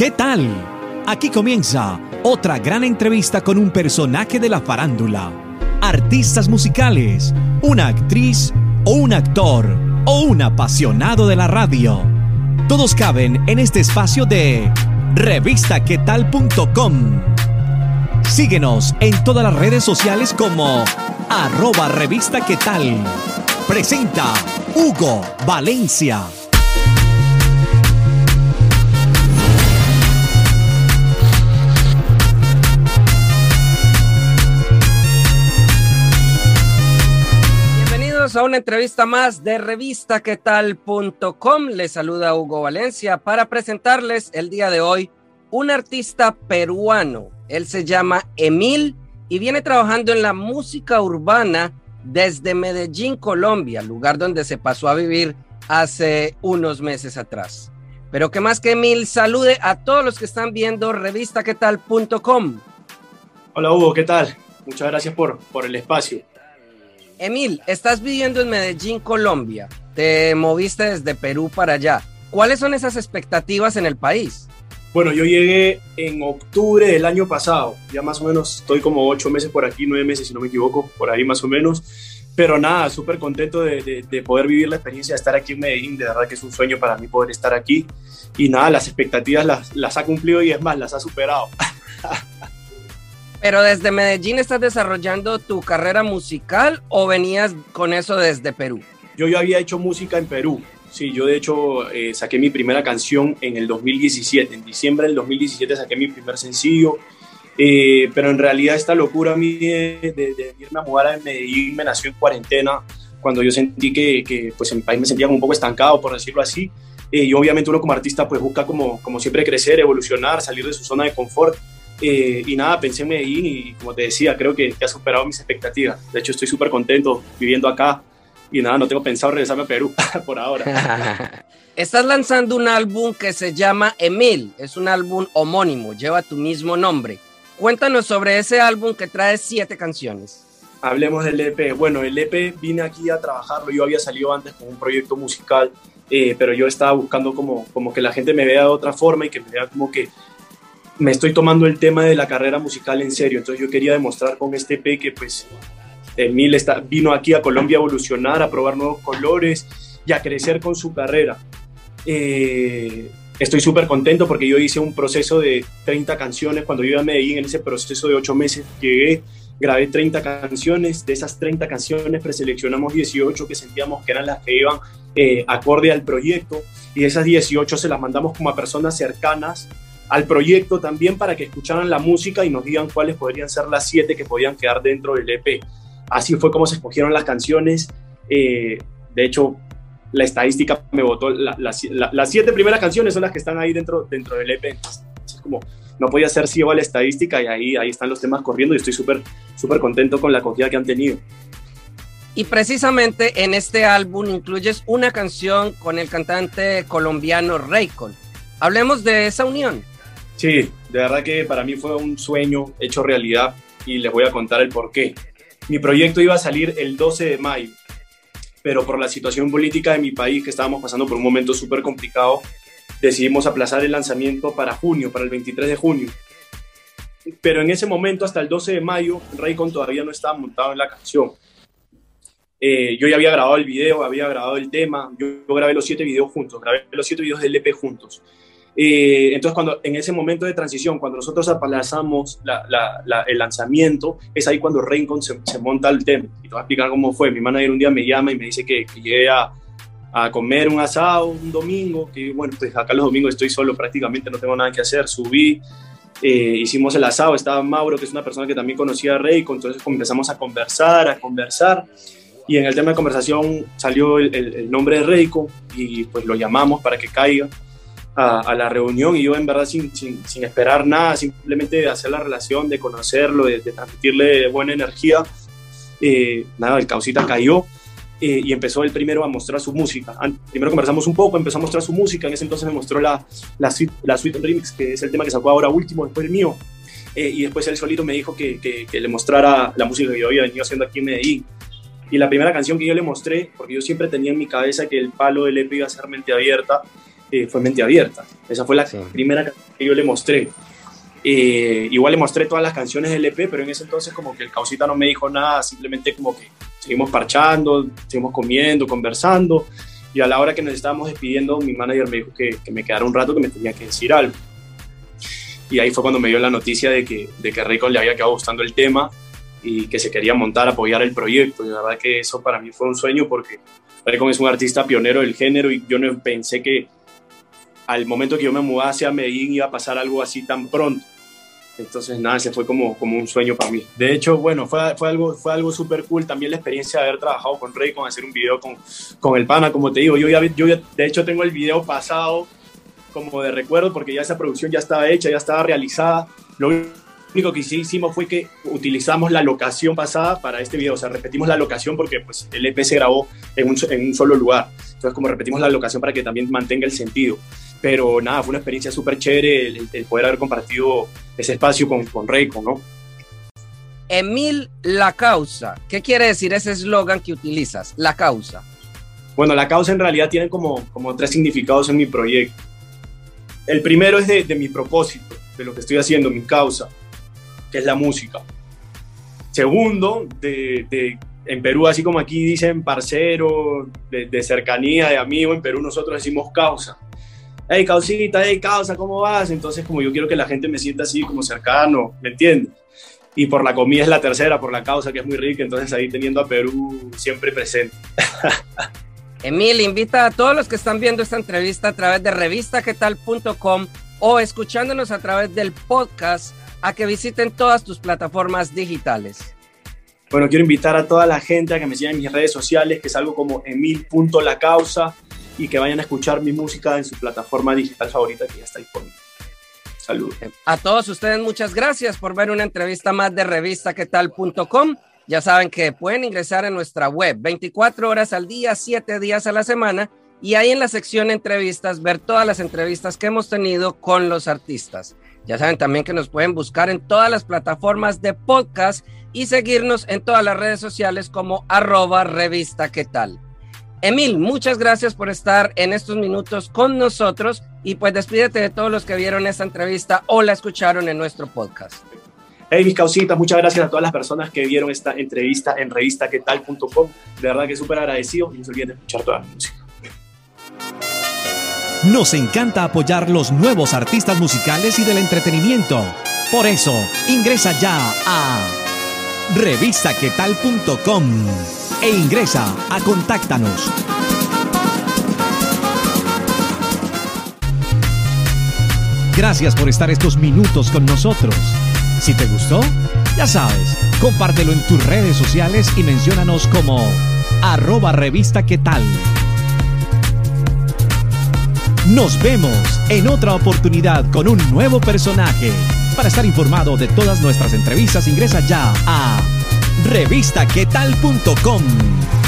¿Qué tal? Aquí comienza otra gran entrevista con un personaje de la farándula, artistas musicales, una actriz o un actor o un apasionado de la radio. Todos caben en este espacio de revistaquetal.com. Síguenos en todas las redes sociales como arroba revista. Presenta Hugo Valencia. A una entrevista más de revistaquetal.com. Les saluda Hugo Valencia para presentarles el día de hoy un artista peruano. Él se llama Emil y viene trabajando en la música urbana desde Medellín, Colombia, lugar donde se pasó a vivir hace unos meses atrás. Pero que más que Emil, salude a todos los que están viendo revistaquetal.com. Hola Hugo, ¿qué tal? Muchas gracias por, por el espacio. Emil, estás viviendo en Medellín, Colombia. Te moviste desde Perú para allá. ¿Cuáles son esas expectativas en el país? Bueno, yo llegué en octubre del año pasado. Ya más o menos estoy como ocho meses por aquí, nueve meses si no me equivoco, por ahí más o menos. Pero nada, súper contento de, de, poder vivir la experiencia de estar aquí en Medellín. De verdad que es un sueño para mí poder estar aquí. Y nada, las expectativas las, las ha cumplido y es más, las ha superado. Pero desde Medellín estás desarrollando tu carrera musical o venías con eso desde Perú? Yo ya había hecho música en Perú. Sí, yo de hecho eh, saqué mi primera canción en el 2017. En diciembre del 2017 saqué mi primer sencillo. Eh, pero en realidad esta locura a mí de, irme a mudar a Medellín me nació en cuarentena, cuando yo sentí que, que pues en mi país me sentía un poco estancado, por decirlo así. Eh, y obviamente uno como artista pues busca como, como siempre crecer, evolucionar, salir de su zona de confort. Eh, y nada, pensé en Medellín y como te decía, creo que, ha superado mis expectativas. De hecho, estoy súper contento viviendo acá y nada, no tengo pensado regresarme a Perú por ahora. Estás lanzando un álbum que se llama Emil, es un álbum homónimo, lleva tu mismo nombre. Cuéntanos sobre ese álbum que trae siete canciones. Hablemos del EP. Bueno, el EP vine aquí a trabajarlo. Yo había salido antes con un proyecto musical, eh, pero yo estaba buscando como, como que la gente me vea de otra forma y que me vea como que me estoy tomando el tema de la carrera musical en serio. Entonces yo quería demostrar con este P que pues Emil está, vino aquí a Colombia a evolucionar, a probar nuevos colores y a crecer con su carrera. Eh, estoy súper contento porque yo hice un proceso de 30 canciones. Cuando yo iba a Medellín, en ese proceso de 8 meses, llegué, grabé 30 canciones. De esas 30 canciones preseleccionamos 18 que sentíamos que eran las que iban eh, acorde al proyecto. Y esas 18 se las mandamos como a personas cercanas al proyecto también para que escucharan la música y nos digan cuáles podrían ser las siete que podían quedar dentro del EP. Así fue como se escogieron las canciones. Eh, de hecho, la estadística me votó, las siete primeras canciones son las que están ahí dentro, dentro del EP. Es como, no podía ser ciego a la estadística y ahí, ahí están los temas corriendo y estoy súper súper contento con la acogida que han tenido. Y precisamente en este álbum incluyes una canción con el cantante colombiano Raycon. Hablemos de esa unión. Sí, de verdad que para mí fue un sueño hecho realidad y les voy a contar el por qué. Mi proyecto iba a salir el 12 de mayo, pero por la situación política de mi país, que estábamos pasando por un momento súper complicado, decidimos aplazar el lanzamiento para junio, para el 23 de junio. Pero en ese momento, hasta el 12 de mayo, Raycon todavía no estaba montado en la canción. Eh, yo ya había grabado el video, había grabado el tema, yo, grabé los siete videos juntos, grabé los siete videos del EP juntos. Eh, entonces, cuando en ese momento de transición, cuando nosotros aplazamos el lanzamiento, es ahí cuando Raincon se, monta el tema. Y te voy a explicar cómo fue. Mi manager un día me llama y me dice que, que llegué a, a, comer un asado un domingo, que bueno, pues acá los domingos estoy solo prácticamente, no tengo nada que hacer. Subí, eh, hicimos el asado, estaba Mauro, que es una persona que también conocía a Raycon, entonces empezamos a conversar, a conversar. Y en el tema de conversación salió el, el nombre de Raycon y pues lo llamamos para que caiga a, la reunión y yo en verdad sin, sin, esperar nada, simplemente de hacer la relación, de conocerlo, de, transmitirle buena energía, eh, nada, el causita cayó eh, y empezó el primero a mostrar su música. Primero conversamos un poco, empezó a mostrar su música, en ese entonces me mostró la, la, suite, la suite Remix, que es el tema que sacó ahora último, después el mío. Eh, y después él solito me dijo que, que, que, le mostrara la música que yo había venido haciendo aquí en Medellín. Y la primera canción que yo le mostré, porque yo siempre tenía en mi cabeza que el palo del EP iba a ser mente abierta, eh, fue Mente Abierta. Esa fue la primera canción que yo le mostré. Eh, igual le mostré todas las canciones del EP, pero en ese entonces como que el Causita no me dijo nada, simplemente como que seguimos parchando, seguimos comiendo, conversando, y a la hora que nos estábamos despidiendo, mi manager me dijo que, que me quedara un rato, que me tenía que decir algo. Y ahí fue cuando me dio la noticia de que, de que Raycon le había quedado gustando el tema y que se quería montar, apoyar el proyecto. Y la verdad que eso para mí fue un sueño porque Raycon es un artista pionero del género y yo no pensé que al momento que yo me mudase a Medellín iba a pasar algo así tan pronto. Entonces, nada, se fue como, como un sueño para mí. De hecho, bueno, fue, fue algo, fue algo súper cool. También la experiencia de haber trabajado con Rey, con hacer un video con, con el pana, como te digo. Yo, ya, yo de hecho, tengo el video pasado como de recuerdo porque ya esa producción ya estaba hecha, ya estaba realizada. Lo único que hicimos fue que utilizamos la locación pasada para este video. O sea, repetimos la locación porque pues, el EP se grabó en un, en un solo lugar. Entonces, como repetimos la locación para que también mantenga el sentido. Pero nada, fue una experiencia súper chévere el, poder haber compartido ese espacio con, con Reiko, ¿no? Emil La Causa. ¿Qué quiere decir ese eslogan que utilizas? La Causa. Bueno, la causa en realidad tiene como, como tres significados en mi proyecto. El primero es de, de mi propósito, de lo que estoy haciendo, mi causa, que es la música. Segundo, de, de en Perú, así como aquí dicen parcero, de, de, cercanía, de amigo, en Perú nosotros decimos causa hey, causita, hey, causa, ¿cómo vas? Entonces, como yo quiero que la gente me sienta así como cercano, ¿me entiendes? Y por la comida es la tercera, por la causa que es muy rica, entonces ahí teniendo a Perú siempre presente. Emil, invita a todos los que están viendo esta entrevista a través de revistaquetal.com o escuchándonos a través del podcast a que visiten todas tus plataformas digitales. Bueno, quiero invitar a toda la gente a que me sigan en mis redes sociales, que es algo como emil.lacausa y que vayan a escuchar mi música en su plataforma digital favorita que ya está disponible. Saludos. A todos ustedes muchas gracias por ver una entrevista más de revistaquetal.com. Ya saben que pueden ingresar en nuestra web 24 horas al día, 7 días a la semana y ahí en la sección entrevistas ver todas las entrevistas que hemos tenido con los artistas. Ya saben también que nos pueden buscar en todas las plataformas de podcast y seguirnos en todas las redes sociales como arroba revista qué. Emil, muchas gracias por estar en estos minutos con nosotros y pues despídete de todos los que vieron esta entrevista o la escucharon en nuestro podcast. Hey, mis causitas, muchas gracias a todas las personas que vieron esta entrevista en revistaquetal.com. De verdad que súper agradecido y no se olviden de escuchar toda la música. Nos encanta apoyar los nuevos artistas musicales y del entretenimiento. Por eso, ingresa ya a revistaquetal.com e ingresa a Contáctanos. Gracias por estar estos minutos con nosotros. Si te gustó, ya sabes, compártelo en tus redes sociales y menciónanos como arroba revista qué tal. Nos vemos en otra oportunidad con un nuevo personaje. Para estar informado de todas nuestras entrevistas, ingresa ya a revistaquetal.com.